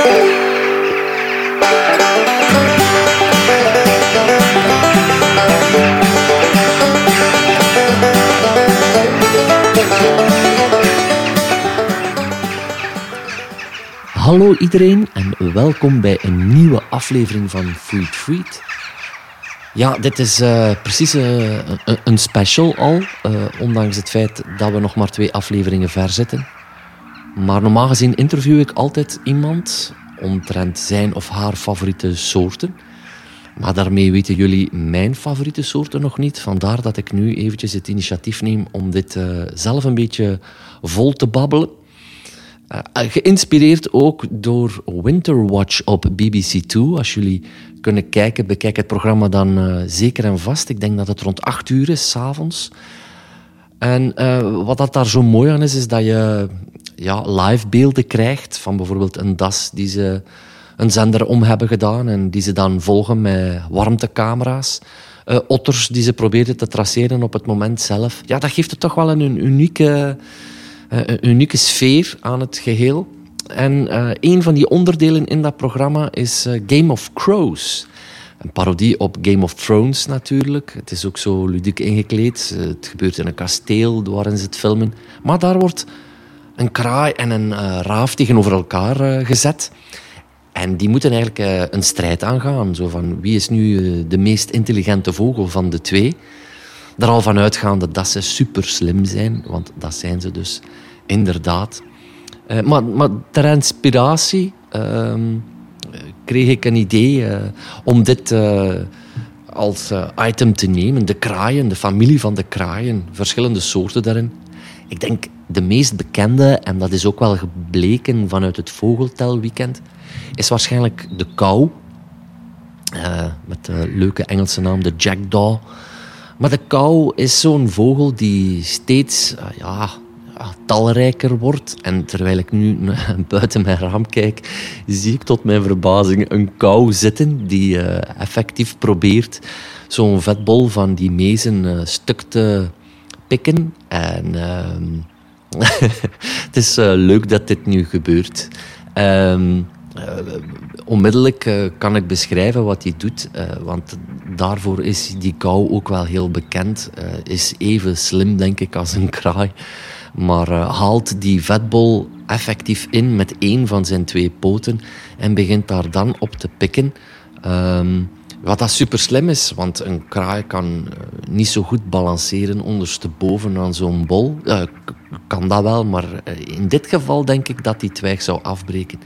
Hallo iedereen en welkom bij een nieuwe aflevering van Food Freed. Ja, dit is uh, precies uh, een, special al, uh, ondanks het feit dat we nog maar twee afleveringen ver zitten. Maar normaal gezien interview ik altijd iemand omtrent zijn of haar favoriete soorten. Maar daarmee weten jullie mijn favoriete soorten nog niet. Vandaar dat ik nu eventjes het initiatief neem om dit zelf een beetje vol te babbelen. Uh, geïnspireerd ook door Winterwatch op BBC Two. Als jullie kunnen kijken, bekijk het programma dan zeker en vast. Ik denk dat het rond 8 uur is, s'avonds. En wat dat daar zo mooi aan is, is dat je ja, live beelden krijgt van bijvoorbeeld een das die ze een zender om hebben gedaan en die ze dan volgen met warmtecamera's. otters die ze probeerden te traceren op het moment zelf. Ja, dat geeft het toch wel een unieke eh, een unieke sfeer aan het geheel. En uh, een van die onderdelen in dat programma is Game of Crows. Een parodie op Game of Thrones natuurlijk. Het is ook zo ludiek ingekleed. het gebeurt in een kasteel waarin ze het filmen. Maar daar wordt een kraai en een uh, raaf tegenover elkaar gezet. En die moeten eigenlijk een strijd aangaan. Zo van wie is nu de meest intelligente vogel van de twee? er al van uitgaande dat ze super slim zijn, want dat zijn ze dus inderdaad. Maar, maar ter inspiratie uh, kreeg ik een idee om dit als item te nemen. De kraaien, de familie van de kraaien, verschillende soorten daarin. Ik denk de meest bekende, en dat is ook wel gebleken vanuit het vogeltelweekend, is waarschijnlijk de kou. met de leuke Engelse naam, de jackdaw. Maar de kou is zo'n vogel die steeds uh, ja, talrijker wordt. En terwijl ik nu buiten mijn raam kijk, zie ik tot mijn verbazing een kou zitten die uh, effectief probeert zo'n vetbol van die mezen stuk te pikken. En ehm, het is leuk dat dit nu gebeurt. Um, onmiddellijk uh, kan ik beschrijven wat hij doet, want daarvoor is die kou ook wel heel bekend. Is even slim, denk ik, als een kraai. Maar haalt die vetbol effectief in met één van zijn twee poten en begint daar dan op te pikken. Um, wat dat super slim is, want een kraai kan niet zo goed balanceren ondersteboven aan zo'n bol. kan dat wel, maar in dit geval denk ik dat die twijg zou afbreken.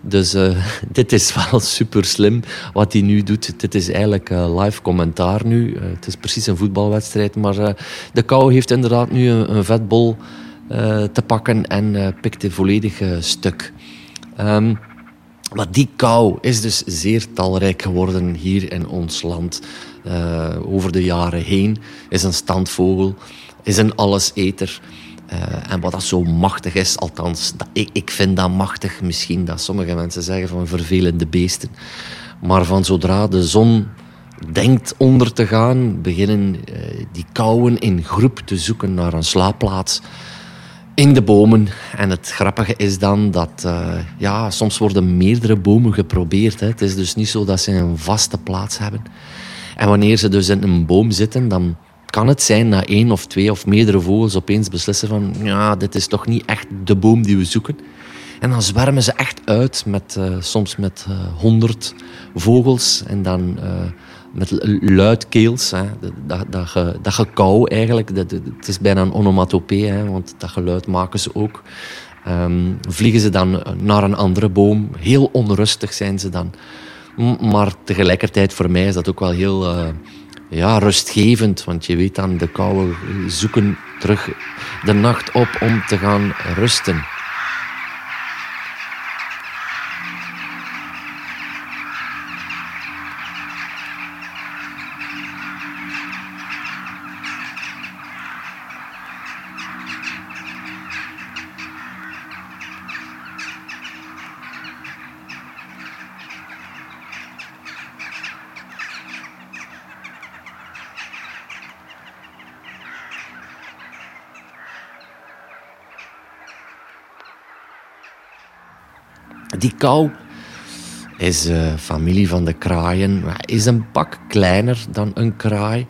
Dus dit is wel super slim wat hij nu doet. Dit is eigenlijk live commentaar nu. Het is precies een voetbalwedstrijd. Maar de kou heeft inderdaad nu een, een vetbol te pakken en pikt het volledig stuk. Um, maar die kou is dus zeer talrijk geworden hier in ons land. over de jaren heen is een standvogel, is een alleseter. Uh, en wat dat zo machtig is, althans, dat, ik, ik vind dat machtig. Misschien dat sommige mensen zeggen van vervelende beesten. Maar van zodra de zon denkt onder te gaan, beginnen uh, die kauwen in groep te zoeken naar een slaapplaats in de bomen. En het grappige is dan dat uh, ja, soms worden meerdere bomen geprobeerd. Hè. Het is dus niet zo dat ze een vaste plaats hebben. En wanneer ze dus in een boom zitten, dan kan het zijn dat één of twee of meerdere vogels opeens beslissen van ja, dit is toch niet echt de boom die we zoeken. En dan zwermen ze echt uit, met, uh, soms met uh, honderd vogels en dan uh, met luidkeels. Hè. Dat, dat, dat, gekauw eigenlijk, dat, het is bijna een onomatopee, hè, want dat geluid maken ze ook. Um, vliegen ze dan naar een andere boom. Heel onrustig zijn ze dan. Maar tegelijkertijd voor mij is dat ook wel heel ja, rustgevend. Want je weet dan, de koude zoeken terug de nacht op om te gaan rusten. Die kou is uh, familie van de kraaien, is een pak kleiner dan een kraai.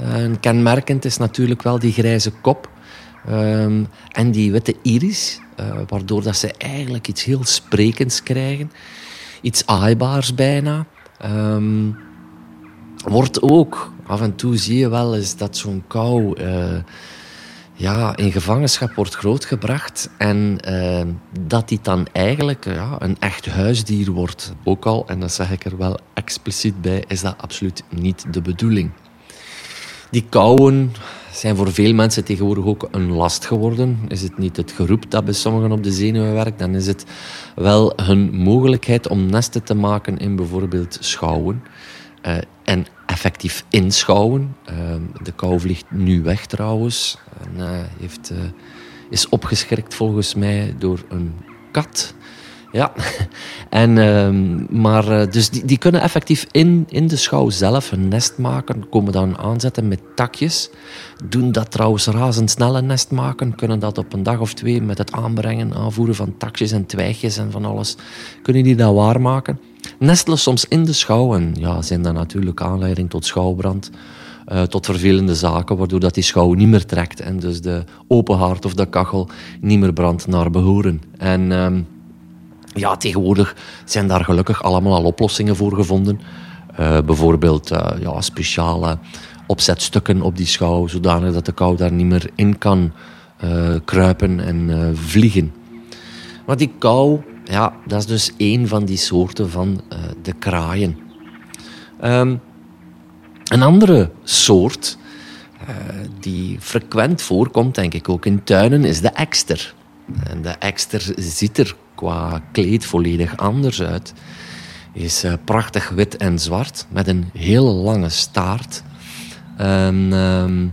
Uh, kenmerkend is natuurlijk wel die grijze kop um, en die witte iris, uh, waardoor dat ze eigenlijk iets heel sprekends krijgen. Iets aaibaars bijna. Um, wordt ook, af en toe zie je wel eens dat zo'n kou ja, in gevangenschap wordt grootgebracht en uh, dat die dan eigenlijk ja, een echt huisdier wordt. Ook al, en dat zeg ik er wel expliciet bij, is dat absoluut niet de bedoeling. Die kauwen zijn voor veel mensen tegenwoordig ook een last geworden. Is het niet het geroep dat bij sommigen op de zenuwen werkt, dan is het wel hun mogelijkheid om nesten te maken in bijvoorbeeld schouwen. Uh, en effectief inschouwen. Ehm, de kou vliegt nu weg trouwens. En, uh, heeft, uh, is opgeschrikt volgens mij door een kat. Ja, en, uh, maar uh, dus die, die kunnen effectief in, in de schouw zelf een nest maken, komen dan aanzetten met takjes. Doen dat trouwens razendsnel een nest maken, kunnen dat op een dag of twee met het aanbrengen, aanvoeren van takjes en twijgjes en van alles, kunnen die dat waarmaken. Nestelen soms in de schouw en ja, zijn dan natuurlijk aanleiding tot schouwbrand. Uh, tot vervelende zaken, waardoor dat die schouw niet meer trekt en dus de open haard of de kachel niet meer brandt naar behoren. En uh, ja, tegenwoordig zijn daar gelukkig allemaal al oplossingen voor gevonden. Uh, bijvoorbeeld uh, ja, speciale opzetstukken op die schouw, zodanig dat de kou daar niet meer in kan kruipen en vliegen. Maar die kou ja, dat is dus één van die soorten van uh, de kraaien. Um, een andere soort uh, die frequent voorkomt, denk ik ook in tuinen, is de ekster. En de ekster ziet er qua kleed volledig anders uit. Is uh, prachtig wit en zwart, met een heel lange staart. En, um,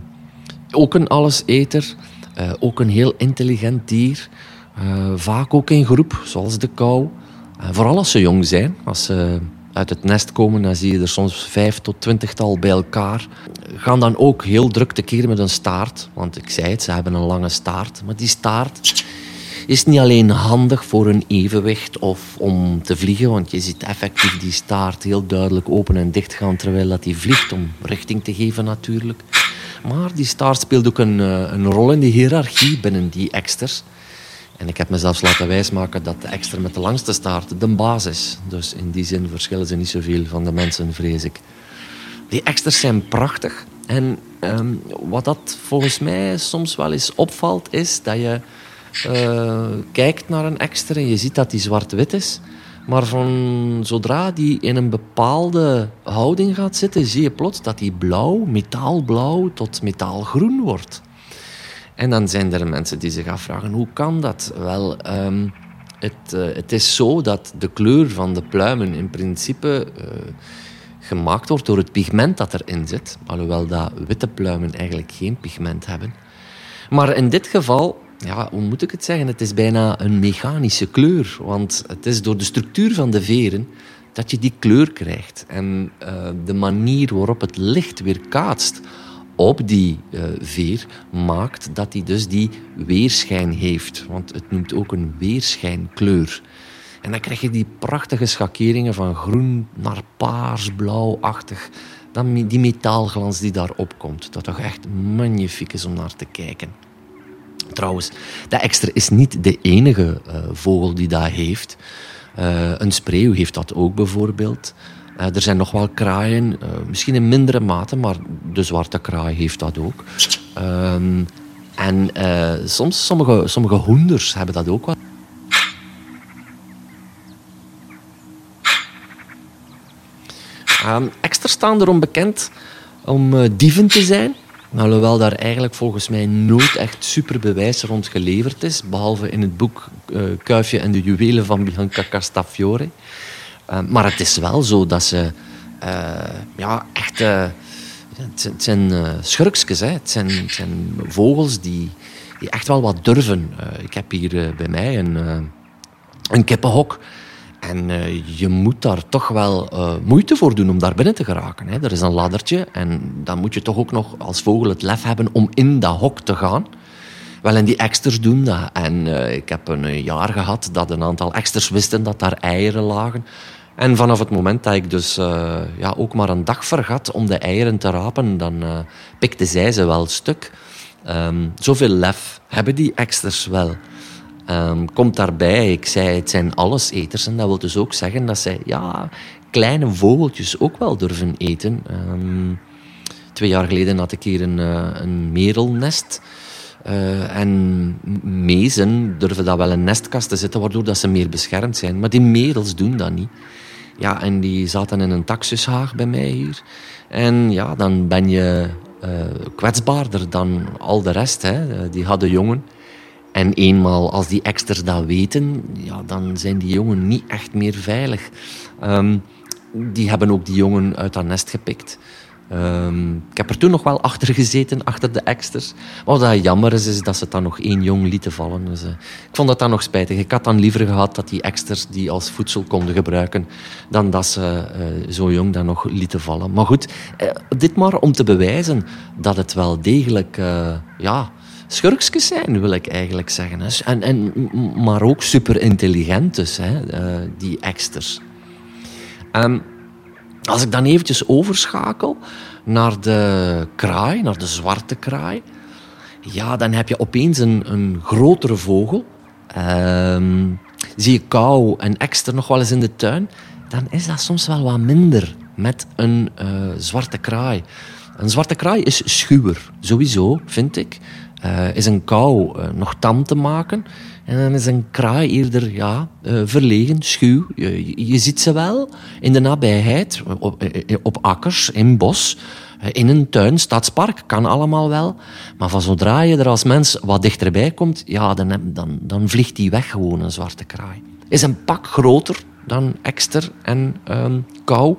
ook een alleseter, ook een heel intelligent dier. Uh, vaak ook in groep, zoals de kou. Uh, vooral als ze jong zijn. Als ze uit het nest komen, dan zie je er soms vijf tot twintigtal bij elkaar. Gaan dan ook heel druk tekeer met een staart. Want ik zei het, ze hebben een lange staart. Maar die staart is niet alleen handig voor een evenwicht of om te vliegen. Want je ziet effectief die staart heel duidelijk open en dicht gaan terwijl dat die vliegt. Om richting te geven natuurlijk. Maar die staart speelt ook een, eh, een rol in de hiërarchie binnen die eksters. En ik heb mezelf laten wijsmaken dat de extra met de langste staart de baas is. Dus in die zin verschillen ze niet zoveel van de mensen, vrees ik. Die extras zijn prachtig. En um, wat dat volgens mij soms wel eens opvalt, is dat je uh, kijkt naar een extra en je ziet dat die zwart-wit is. Maar van zodra die in een bepaalde houding gaat zitten, zie je plots dat die blauw, metaalblauw tot metaalgroen wordt. En dan zijn er mensen die zich afvragen, hoe kan dat? Wel, um, het, uh, het, is zo dat de kleur van de pluimen in principe uh, gemaakt wordt door het pigment dat erin zit. Alhoewel dat witte pluimen eigenlijk geen pigment hebben. Maar in dit geval, ja, hoe moet ik het zeggen? Het is bijna een mechanische kleur. Want het is door de structuur van de veren dat je die kleur krijgt. En uh, de manier waarop het licht weer kaatst op die uh, veer maakt dat hij dus die weerschijn heeft. Want het noemt ook een weerschijnkleur. En dan krijg je die prachtige schakeringen van groen naar paars, blauwachtig. Dan die metaalglans die daarop komt. Dat toch echt magnifiek is om naar te kijken. Trouwens, de extra is niet de enige uh, vogel die dat heeft. Uh, een spreeuw heeft dat ook bijvoorbeeld. Uh, er zijn nog wel kraaien, uh, misschien in mindere mate, maar de zwarte kraai heeft dat ook. Um, en uh, soms, sommige, sommige hoenders hebben dat ook wel. Extra staan erom bekend om dieven te zijn. Alhoewel daar eigenlijk volgens mij nooit echt super bewijs rond geleverd is. Behalve in het boek Kuifje en de juwelen van Bianca Castafiore. Uh, maar het is wel zo dat ze uh, ja, echt. Uh, het, zijn schurkjes, hè. Het, zijn, zijn vogels die, die echt wel wat durven. ik heb hier bij mij een, een kippenhok. En je moet daar toch wel moeite voor doen om daar binnen te geraken. Hè. Er is een laddertje en dan moet je toch ook nog als vogel het lef hebben om in dat hok te gaan. Wel, en die eksters doen dat. En ik heb een jaar gehad dat een aantal eksters wisten dat daar eieren lagen. En vanaf het moment dat ik dus uh, ja, ook maar een dag vergat om de eieren te rapen, dan uh, pikten zij ze wel stuk. Um, zoveel lef hebben die eksters wel. Um, komt daarbij, ik zei het zijn alleseters. En dat wil dus ook zeggen dat zij ja, kleine vogeltjes ook wel durven eten. Um, twee jaar geleden had ik hier een, uh, een merelnest. En mezen durven dat wel in nestkast te zitten, waardoor dat ze meer beschermd zijn. Maar die merels doen dat niet. Ja, en die zaten in een taxushaag bij mij hier. En ja, dan ben je uh, kwetsbaarder dan al de rest. Hè. Die hadden jongen. En eenmaal als die exters dat weten, ja, dan zijn die jongen niet echt meer veilig. Um, die hebben ook die jongen uit dat nest gepikt. Um, ik heb er toen nog wel achter gezeten, achter de eksters. Wat dat jammer is, is dat ze dan nog één jong lieten vallen. Dus, uh, ik vond dat dan nog spijtig. Ik had dan liever gehad dat die eksters die als voedsel konden gebruiken, dan dat ze uh, zo jong dan nog lieten vallen. Maar goed, uh, dit maar om te bewijzen dat het wel degelijk, ja, schurkjes zijn, wil ik eigenlijk zeggen. En, en, maar ook super intelligent dus, hè, die eksters. Um, als ik dan eventjes overschakel naar de kraai, naar de zwarte kraai, ja, dan heb je opeens een, een grotere vogel. Um, zie je kou en extra nog wel eens in de tuin, dan is dat soms wel wat minder met een uh, zwarte kraai. Een zwarte kraai is schuwer, sowieso, vind ik. Uh, is een kou uh, nog tam te maken. En dan is een kraai eerder ja, uh, verlegen, schuw. Je, ziet ze wel in de nabijheid, op, op akkers, in bos, in een tuin, stadspark, kan allemaal wel. Maar van zodra je er als mens wat dichterbij komt, ja, dan, dan, dan vliegt die weg gewoon, een zwarte kraai. Is een pak groter dan ekster en um, kou.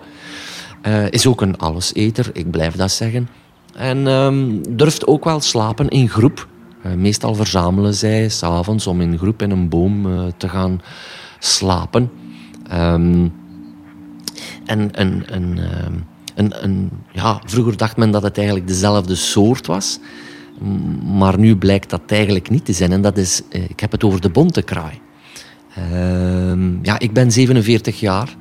is ook een alleseter, ik blijf dat zeggen. En um, durft ook wel slapen in groep. Uh, meestal verzamelen zij s'avonds om in groep in een boom uh, te gaan slapen. Um, en en, en, en, en ja, vroeger dacht men dat het eigenlijk dezelfde soort was. Maar nu blijkt dat eigenlijk niet te zijn. En dat is, uh, ik heb het over de bontekraai. ja, ik ben 47 jaar.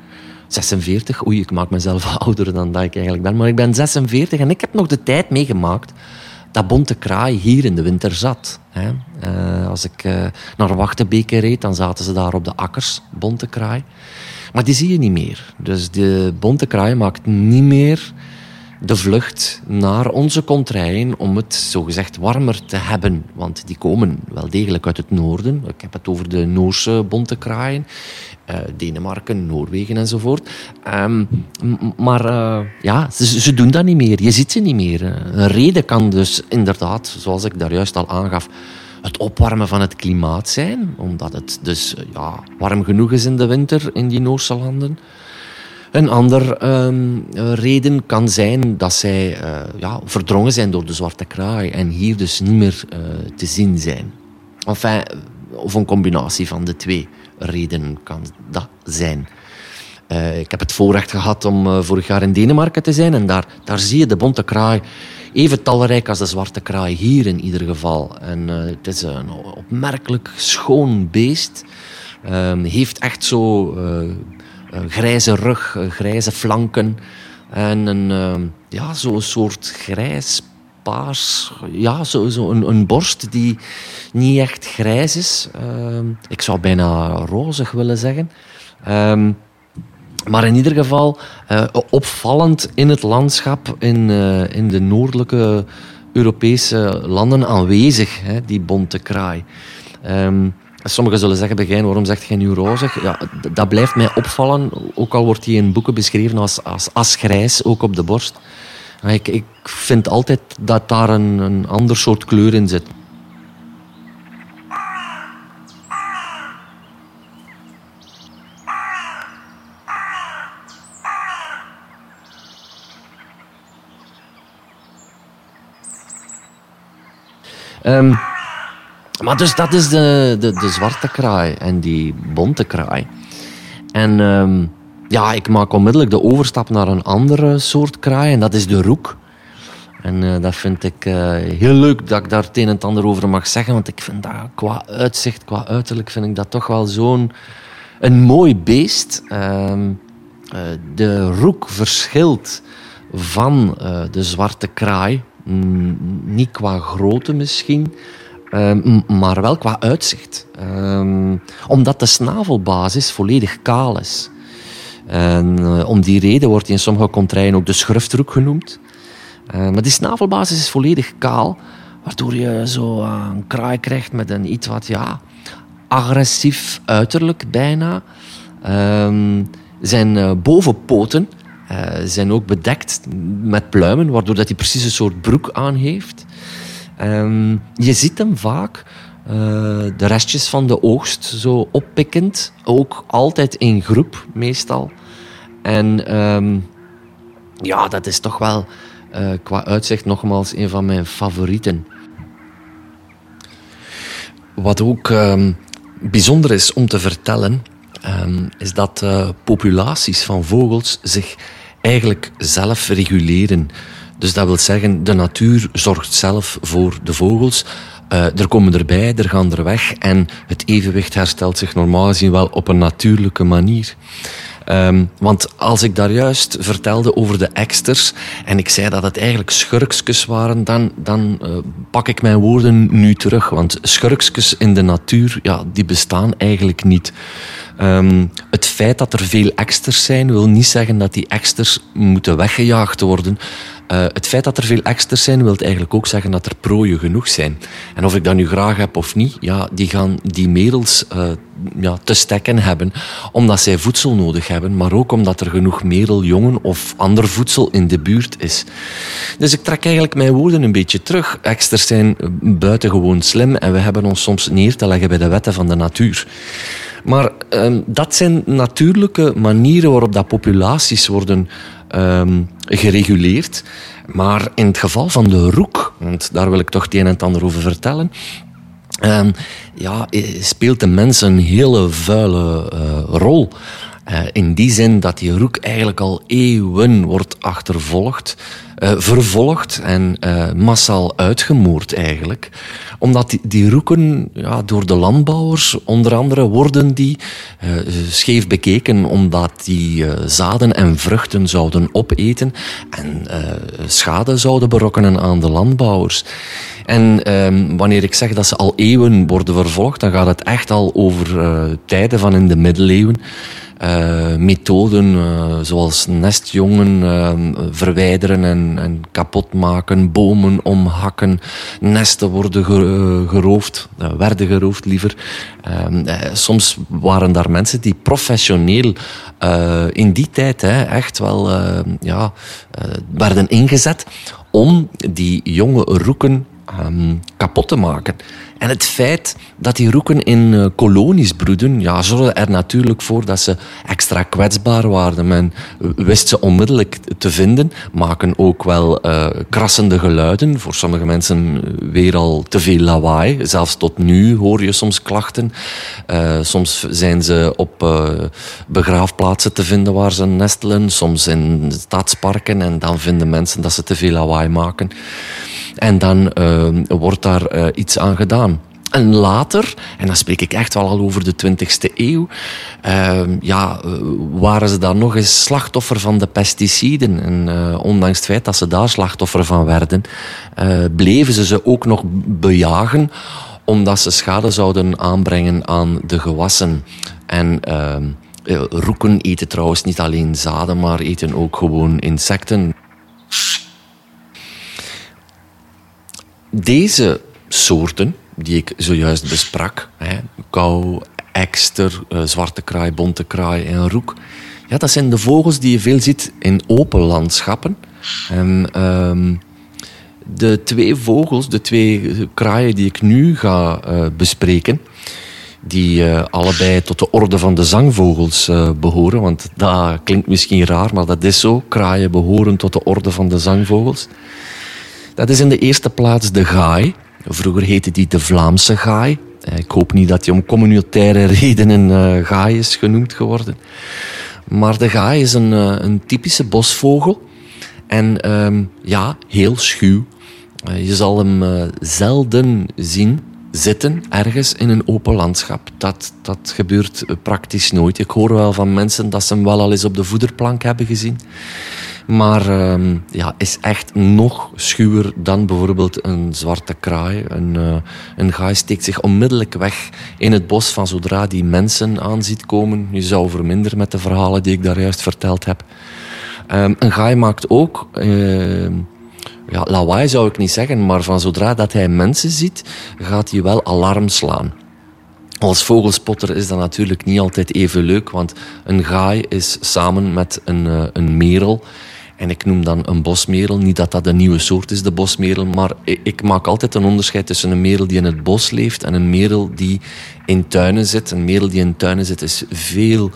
46. Oei, ik maak mezelf ouder dan dat ik eigenlijk ben. Maar ik ben 46 en ik heb nog de tijd meegemaakt dat bonte kraai hier in de winter zat. Hè. Uh, als ik uh, naar Wachtebeke reed, dan zaten ze daar op de akkers, bonte kraai. Maar die zie je niet meer. Dus de bonte kraai maakt niet meer de vlucht naar onze contraien om het zogezegd warmer te hebben. Want die komen wel degelijk uit het noorden. Ik heb het over de Noorse bonte kraaien. Uh, Denemarken, Noorwegen enzovoort. Um, maar uh, ja, ze, ze, doen dat niet meer. Je ziet ze niet meer. Een reden kan dus inderdaad, zoals ik daar juist al aangaf, het opwarmen van het klimaat zijn. Omdat het dus ja, warm genoeg is in de winter in die Noorse landen. Een andere um, reden kan zijn dat zij uh, ja, verdrongen zijn door de zwarte kraai en hier dus niet meer uh, te zien zijn. Of een combinatie van de twee redenen kan dat zijn. Ik heb het voorrecht gehad om vorig jaar in Denemarken te zijn en daar, daar zie je de bonte kraai even talrijk als de zwarte kraai, hier in ieder geval. En het is een opmerkelijk schoon beest. Ehm, heeft echt zo grijze rug, grijze flanken en een, uh, ja, zo'n soort grijs paars, ja, zo, zo een, borst die niet echt grijs is. Uh, ik zou bijna rozig willen zeggen. Um, maar in ieder geval uh, opvallend in het landschap in, uh, in de noordelijke Europese landen aanwezig, hè, die bonte kraai. Sommigen zullen zeggen, Begijn, waarom zegt jij nu rozig? Ja, dat blijft mij opvallen, ook al wordt hij in boeken beschreven als, als asgrijs, ook op de borst. Ik, ik vind altijd dat daar een, een ander soort kleur in zit. Um, maar dus dat is de, de, de zwarte kraai en die bonte kraai. En um, ja, ik maak onmiddellijk de overstap naar een andere soort kraai en dat is de roek. En dat vind ik heel leuk dat ik daar het een en ander over mag zeggen. Want ik vind dat qua uitzicht, qua uiterlijk, vind ik dat toch wel zo'n een mooi beest. Ehm, de roek verschilt van de zwarte kraai. niet qua grootte misschien, Ehm, maar wel qua uitzicht. Ehm, omdat de snavelbasis volledig kaal is. En uh, om die reden wordt hij in sommige contraien ook de schurftroek genoemd. Uh, maar die snavelbasis is volledig kaal, waardoor je zo een kraai krijgt met een iets wat ja, agressief uiterlijk bijna. Zijn uh, bovenpoten zijn ook bedekt met pluimen, waardoor dat hij precies een soort broek aan heeft. Um, je ziet hem vaak uh, de restjes van de oogst zo oppikkend. Ook altijd in groep, meestal. En um, ja, dat is toch wel uh, qua uitzicht nogmaals een van mijn favorieten. Wat ook um, bijzonder is om te vertellen, is dat uh, populaties van vogels zich eigenlijk zelf reguleren. Dus dat wil zeggen, de natuur zorgt zelf voor de vogels. Uh, er komen erbij, er gaan er weg en het evenwicht herstelt zich normaal gezien wel op een natuurlijke manier. Um, want als ik daar juist vertelde over de eksters en ik zei dat het eigenlijk schurkjes waren, dan, dan uh, pak ik mijn woorden nu terug. Want schurkjes in de natuur, ja, die bestaan eigenlijk niet. Um, het feit dat er veel eksters zijn, wil niet zeggen dat die eksters moeten weggejaagd worden. Uh, het feit dat er veel exters zijn, wil eigenlijk ook zeggen dat er prooien genoeg zijn. En of ik dat nu graag heb of niet, ja, die gaan die merels uh, ja, te stekken hebben, omdat zij voedsel nodig hebben, maar ook omdat er genoeg mereljongen of ander voedsel in de buurt is. Dus ik trek eigenlijk mijn woorden een beetje terug. Exters zijn buitengewoon slim en we hebben ons soms neer te leggen bij de wetten van de natuur. Maar um, dat zijn natuurlijke manieren waarop dat populaties worden um, gereguleerd. Maar in het geval van de roek, want daar wil ik toch het een en ander over vertellen. Um, ja, speelt de mens een hele vuile uh, rol. Uh, in die zin dat die roek eigenlijk al eeuwen wordt achtervolgd, uh, vervolgd en massaal uitgemoord eigenlijk omdat die, die roeken ja, door de landbouwers, onder andere, worden die scheef bekeken omdat die zaden en vruchten zouden opeten en schade zouden berokkenen aan de landbouwers. En um, wanneer ik zeg dat ze al eeuwen worden vervolgd, dan gaat het echt al over tijden van in de middeleeuwen. Uh, methoden uh, zoals nestjongen uh, verwijderen en, en kapot maken, bomen omhakken, nesten worden geroofd, werden geroofd liever. Ehm, soms waren daar mensen die professioneel in die tijd hè, echt wel ja, werden ingezet om die jonge roeken um, kapot te maken. En het feit dat die roeken in uh, kolonies broeden, ja, zorgde er natuurlijk voor dat ze extra kwetsbaar waren. Men wist ze onmiddellijk te vinden, maken ook wel uh, krassende geluiden. Voor sommige mensen weer al te veel lawaai. Zelfs tot nu hoor je soms klachten. Soms zijn ze op begraafplaatsen te vinden waar ze nestelen, soms in stadsparken. En dan vinden mensen dat ze te veel lawaai maken. En dan wordt daar iets aan gedaan. En later, en dan spreek ik echt wel al over de 20e eeuw, uh, ja, waren ze dan nog eens slachtoffer van de pesticiden. En uh, ondanks het feit dat ze daar slachtoffer van werden, uh, bleven ze ze ook nog bejagen, omdat ze schade zouden aanbrengen aan de gewassen. En ehm, roeken eten trouwens niet alleen zaden, maar eten ook gewoon insecten. Deze soorten, die ik zojuist besprak, hè, kou, ekster, uh, zwarte kraai, bonte kraai en roek, ja, dat zijn de vogels die je veel ziet in open landschappen. En um, de twee vogels, de twee kraaien die ik nu ga uh, bespreken, die uh, allebei tot de orde van de zangvogels behoren. Want dat klinkt misschien raar, maar dat is zo. Kraaien behoren tot de orde van de zangvogels. Dat is in de eerste plaats de gaai. Vroeger heette die de Vlaamse gaai. Eh, ik hoop niet dat hij om communautaire redenen uh, gaai is genoemd geworden. Maar de gaai is een, uh, een typische bosvogel. En ehm, ja, heel schuw. Eh, je zal hem zelden zien zitten ergens in een open landschap. Dat, dat gebeurt praktisch nooit. Ik hoor wel van mensen dat ze hem wel al eens op de voederplank hebben gezien. Maar uh, ja, is echt nog schuwer dan bijvoorbeeld een zwarte kraai. Een, uh, een gaai steekt zich onmiddellijk weg in het bos van zodra die mensen aan ziet komen. Je zou verminderen met de verhalen die ik daar juist verteld heb. Um, een gaai maakt ook... Uh, ja, lawaai zou ik niet zeggen, maar van zodra dat hij mensen ziet, gaat hij wel alarm slaan. Als vogelspotter is dat natuurlijk niet altijd even leuk, want een gaai is samen met een, uh, een merel en ik noem dan een bosmerel. Niet dat dat een nieuwe soort is, de bosmerel. Maar ik maak altijd een onderscheid tussen een merel die in het bos leeft en een merel die in tuinen zit. Een merel die in tuinen zit is veel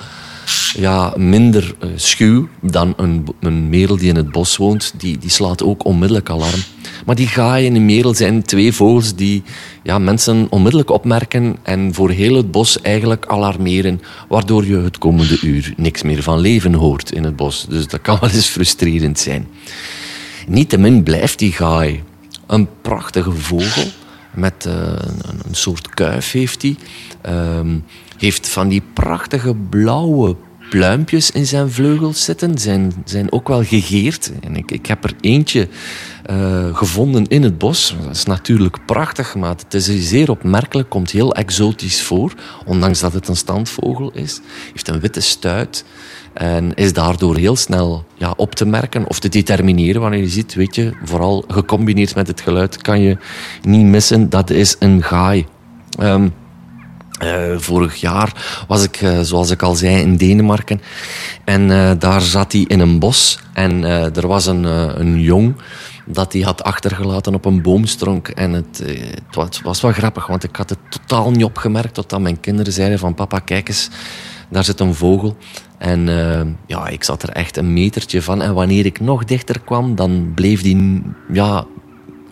ja, minder uh, schuw dan een, een merel die in het bos woont. Die, die slaat ook onmiddellijk alarm. Maar die gaaien en de merel zijn twee vogels die ja, mensen onmiddellijk opmerken en voor heel het bos eigenlijk alarmeren, waardoor je het komende uur niks meer van leven hoort in het bos. Dus dat kan wel eens frustrerend zijn. Niettemin blijft die gaai een prachtige vogel. Met uh, een, soort kuif heeft hij. Um, heeft van die prachtige blauwe pluimpjes in zijn vleugels zitten. Zijn, zijn ook wel gegeerd. En ik, ik heb er eentje uh, gevonden in het bos. Dat is natuurlijk prachtig, maar het is zeer opmerkelijk. Komt heel exotisch voor, ondanks dat het een standvogel is. Heeft een witte stuit. En is daardoor heel snel ja, op te merken of te determineren wanneer je ziet, weet je, vooral gecombineerd met het geluid, kan je niet missen. Dat is een gaai. Um, uh, vorig jaar was ik, uh, zoals ik al zei, in Denemarken. En uh, daar zat hij in een bos. En er was een, een jong dat hij had achtergelaten op een boomstronk. En het, het, was, was wel grappig, want ik had het totaal niet opgemerkt. Totdat mijn kinderen zeiden van papa, kijk eens, daar zit een vogel. En ja, ik zat er echt een metertje van. En wanneer ik nog dichter kwam, dan bleef die ja,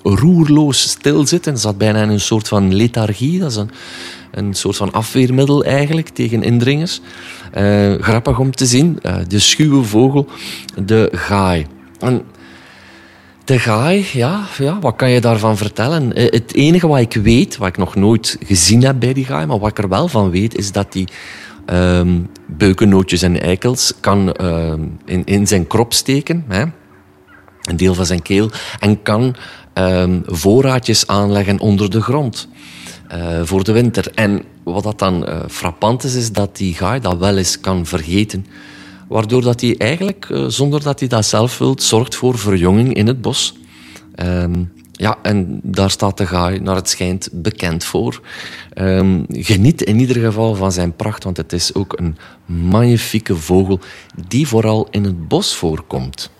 roerloos stilzitten. Zat bijna in een soort van lethargie. Dat is een een soort van afweermiddel eigenlijk tegen indringers. Uh, grappig om te zien. Uh, de schuwe vogel, de gaai. En de gaai, ja, ja, wat kan je daarvan vertellen? Uh, het enige wat ik weet, wat ik nog nooit gezien heb bij die gaai, maar wat ik er wel van weet, is dat die ehm, beukennootjes en eikels kan ehm, in, in zijn krop steken. Hè? Een deel van zijn keel. En kan ehm, voorraadjes aanleggen onder de grond. Uh, voor de winter. En wat dat dan uh, frappant is, is dat die gaai dat wel eens kan vergeten. Waardoor dat hij eigenlijk, uh, zonder dat hij dat zelf wilt, zorgt voor verjonging in het bos. Um, ja, en daar staat de gaai, naar het schijnt, bekend voor. Um, geniet in ieder geval van zijn pracht, want het is ook een magnifieke vogel die vooral in het bos voorkomt.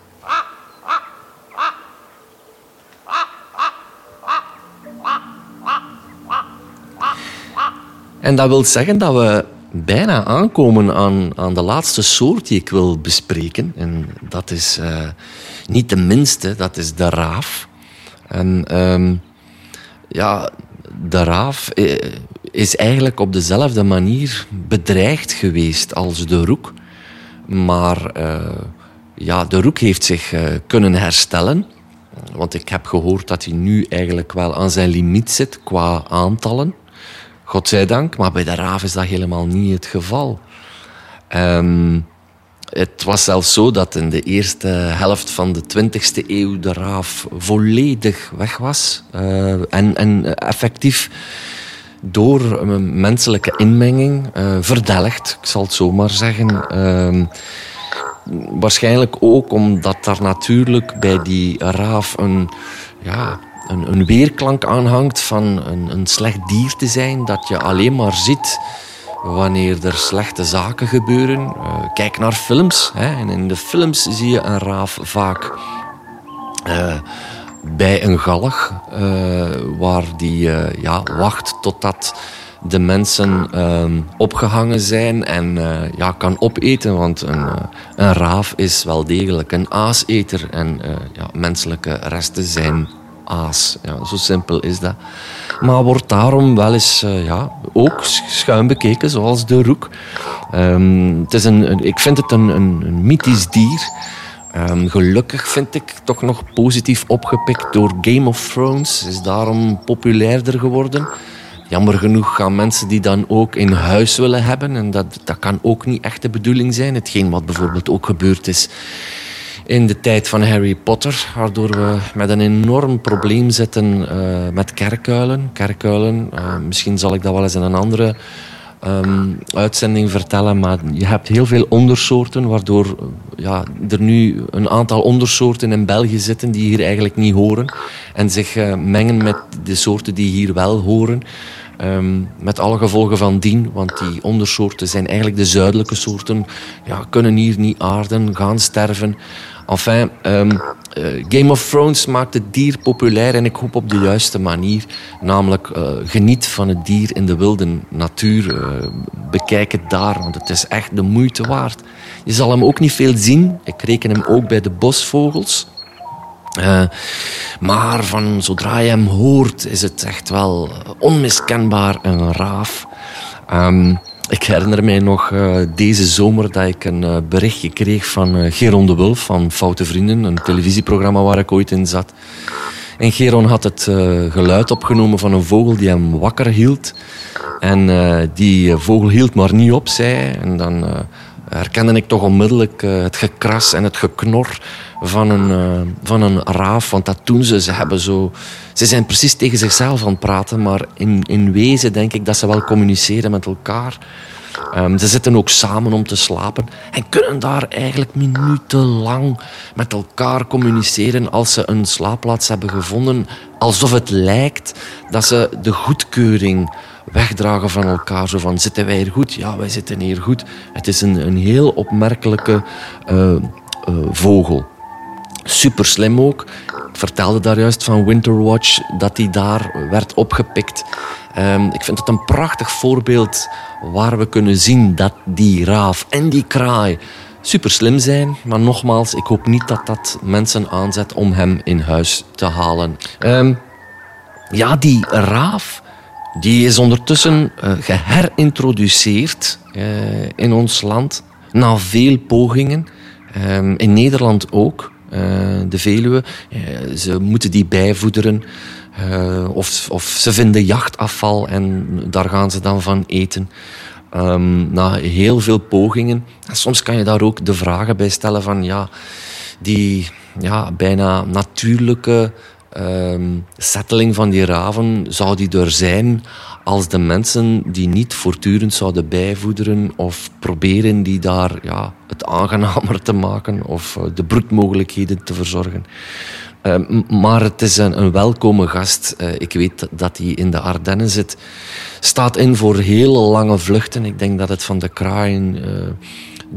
En dat wil zeggen dat we bijna aankomen aan, aan de laatste soort die ik wil bespreken. En dat is uh, niet de minste, dat is de raaf. En um, ja, de raaf eh, is eigenlijk op dezelfde manier bedreigd geweest als de roek. Maar uh, ja, de roek heeft zich kunnen herstellen. Want ik heb gehoord dat hij nu eigenlijk wel aan zijn limiet zit qua aantallen. Godzijdank, maar bij de raaf is dat helemaal niet het geval. Um, het was zelfs zo dat in de eerste helft van de 20e eeuw de raaf volledig weg was. Uh, en, en effectief door menselijke inmenging uh, verdelgd, ik zal het zo maar zeggen. Uh, waarschijnlijk ook omdat daar natuurlijk bij die raaf een, ja, een, weerklank aanhangt van een, een slecht dier te zijn, dat je alleen maar ziet wanneer er slechte zaken gebeuren. Uh, kijk naar films. Hè. En in de films zie je een raaf vaak uh, bij een galg, uh, waar die ja, wacht totdat de mensen opgehangen zijn en ja, kan opeten. Want een, een raaf is wel degelijk een aaseter en ja, menselijke resten zijn Ja, zo simpel is dat. Maar wordt daarom wel eens uh, ja, ook schuin bekeken, zoals de roek. Um, het is een, ik vind het een, een, een mythisch dier. Ehm, gelukkig vind ik toch nog positief opgepikt door Game of Thrones. Is daarom populairder geworden. Jammer genoeg gaan mensen die dan ook in huis willen hebben. En dat, dat kan ook niet echt de bedoeling zijn. Hetgeen wat bijvoorbeeld ook gebeurd is in de tijd van Harry Potter. Waardoor we met een enorm probleem zitten uh, met kerkuilen. kerkuilen uh, misschien zal ik dat wel eens in een andere um, uitzending vertellen. Maar je hebt heel veel ondersoorten, waardoor ja, er nu een aantal ondersoorten in België zitten die hier eigenlijk niet horen. En zich mengen met de soorten die hier wel horen. Um, met alle gevolgen van dien, want die ondersoorten zijn eigenlijk de zuidelijke soorten, ja, kunnen hier niet aarden, gaan sterven. Enfin, um, uh, Game of Thrones maakt het dier populair en ik hoop op de juiste manier. Namelijk, uh, geniet van het dier in de wilde natuur. Uh, bekijk het daar, want het is echt de moeite waard. Je zal hem ook niet veel zien. Ik reken hem ook bij de bosvogels. Maar van zodra je hem hoort, is het echt wel onmiskenbaar een raaf. Um, ik herinner mij nog uh, deze zomer dat ik een uh, berichtje kreeg van uh, Geron de Wulf van Foute Vrienden, een televisieprogramma waar ik ooit in zat. En Geron had het geluid opgenomen van een vogel die hem wakker hield. En die vogel hield maar niet op, zei En dan herkende ik toch onmiddellijk het gekras en het geknor van een, uh, van een raaf. Want dat doen ze. Ze, hebben zo, ze zijn precies tegen zichzelf aan het praten. Maar in, in wezen denk ik dat ze wel communiceren met elkaar. Um, ze zitten ook samen om te slapen. En kunnen daar eigenlijk minutenlang met elkaar communiceren als ze een slaapplaats hebben gevonden. Alsof het lijkt dat ze de goedkeuring wegdragen van elkaar. Zo van, zitten wij hier goed? Ja, wij zitten hier goed. Het is een, een heel opmerkelijke uh, uh, vogel. Super slim ook. Ik vertelde daar juist van Winterwatch dat hij daar werd opgepikt. Um, ik vind het een prachtig voorbeeld waar we kunnen zien dat die raaf en die kraai super slim zijn. Maar nogmaals, ik hoop niet dat dat mensen aanzet om hem in huis te halen. Um, ja, die raaf die is ondertussen uh, geherintroduceerd uh, in ons land na veel pogingen. Um, in Nederland ook. Eh, de Veluwe. Eh, ze moeten die bijvoederen. Of, of ze vinden jachtafval en daar gaan ze dan van eten. Um, na heel veel pogingen. En soms kan je daar ook de vragen bij stellen van ja, die ja, bijna natuurlijke um, van die raven, zou die er zijn als de mensen die niet voortdurend zouden bijvoederen of proberen die daar ja, het aangenamer te maken of eh, de broedmogelijkheden te verzorgen. Uh, maar het is een, een welkome gast. Uh, ik weet dat hij in de Ardennen zit. Staat in voor hele lange vluchten. Ik denk dat het van de kraaien uh,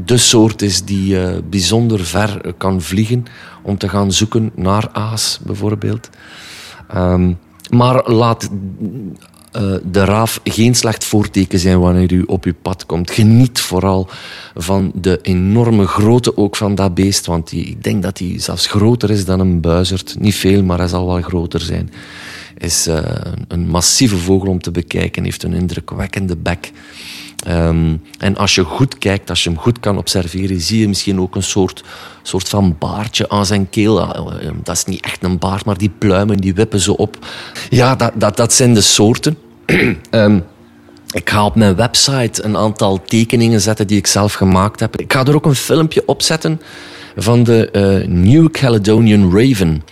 de soort is die bijzonder ver kan vliegen om te gaan zoeken naar aas, bijvoorbeeld. Um, maar laat uh, de raaf geen slecht voorteken zijn wanneer u op uw pad komt. Geniet vooral van de enorme grootte ook van dat beest, want die, ik denk dat hij zelfs groter is dan een buizerd. Niet veel, maar hij zal wel groter zijn. Is een massieve vogel om te bekijken, heeft een indrukwekkende bek. Um, en als je goed kijkt, als je hem goed kan observeren, zie je misschien ook een soort, soort van baardje aan zijn keel. Uh, dat is niet echt een baard, maar die pluimen die wippen zo op. Ja, dat, dat, dat zijn de soorten. um, ik ga op mijn website een aantal tekeningen zetten die ik zelf gemaakt heb. Ik ga er ook een filmpje op zetten van de uh, New Caledonian Raven.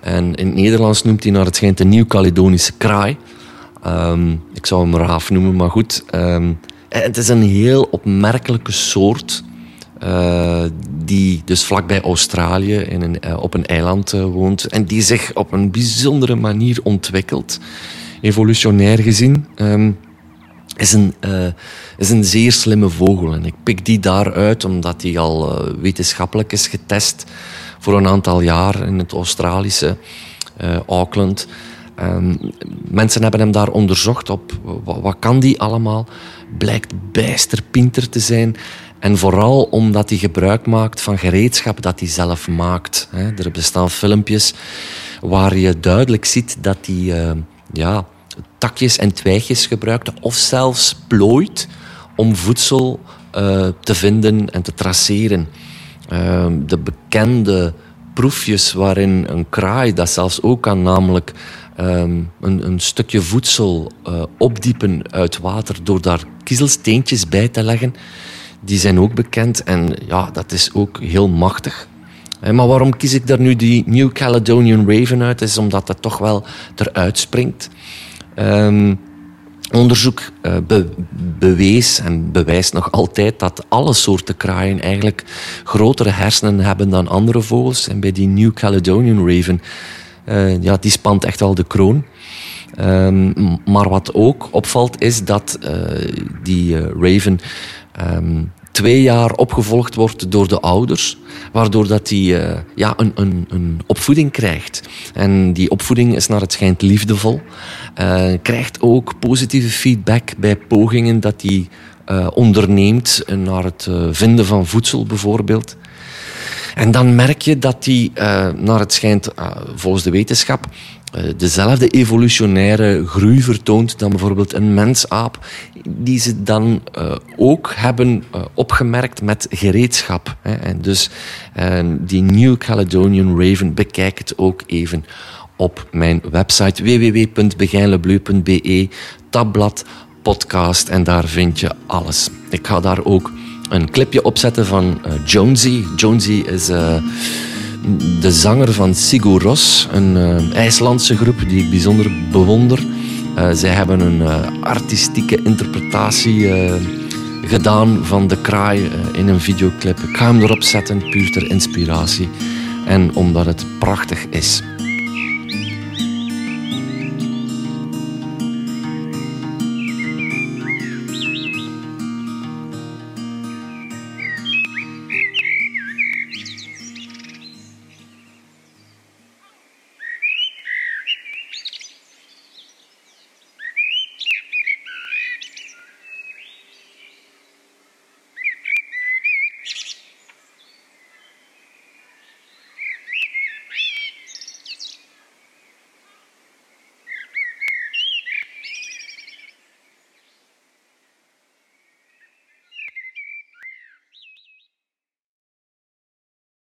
En in het Nederlands noemt hij naar het schijnt de Nieuw-Caledonische kraai. Ik zou hem raaf noemen, maar goed. Het is een heel opmerkelijke soort. Uh, die dus vlakbij Australië in een, uh, op een eiland woont. En die zich op een bijzondere manier ontwikkelt evolutionair gezien, um, is, een, is een zeer slimme vogel. En ik pik die daaruit omdat hij al wetenschappelijk is getest voor een aantal jaar in het Australische Auckland. Um, mensen hebben hem daar onderzocht op wat, wat kan die allemaal. Blijkt bijsterpinter te zijn. En vooral omdat hij gebruik maakt van gereedschap dat hij zelf maakt. Er bestaan filmpjes waar je duidelijk ziet dat hij ja, takjes en twijgjes gebruikte of zelfs plooit om voedsel uh, te vinden en te traceren. Ehm, de bekende proefjes waarin een kraai dat zelfs ook kan, namelijk ehm, een, stukje voedsel uh, opdiepen uit water door daar kiezelsteentjes bij te leggen, die zijn ook bekend en ja, dat is ook heel machtig. Maar waarom kies ik daar nu die New Caledonian Raven uit? Is omdat dat toch wel eruit springt. Um, onderzoek be bewees en bewijst nog altijd dat alle soorten kraaien eigenlijk grotere hersenen hebben dan andere vogels. En bij die New Caledonian Raven, uh, ja, die spant echt al de kroon. Um, maar wat ook opvalt is dat uh, die Raven um, twee jaar opgevolgd wordt door de ouders, waardoor dat hij ja, een, een, een opvoeding krijgt. En die opvoeding is naar het schijnt liefdevol. Uh, krijgt ook positieve feedback bij pogingen dat hij onderneemt naar het vinden van voedsel bijvoorbeeld. En dan merk je dat hij, naar het schijnt, volgens de wetenschap, eh, dezelfde evolutionaire groei vertoont dan bijvoorbeeld een mensaap, die ze dan ook hebben opgemerkt met gereedschap. Hè. En dus die New Caledonian Raven, bekijk het ook even op mijn website www.begijnlebleu.be, tabblad podcast en daar vind je alles. Ik ga daar ook een clipje opzetten van Jonesy. Jonesy is de zanger van Sigur Ros, een uh, IJslandse groep die ik bijzonder bewonder. Uh, zij hebben een uh, artistieke interpretatie gedaan van de kraai in een videoclip. Ik ga hem erop zetten, puur ter inspiratie en omdat het prachtig is.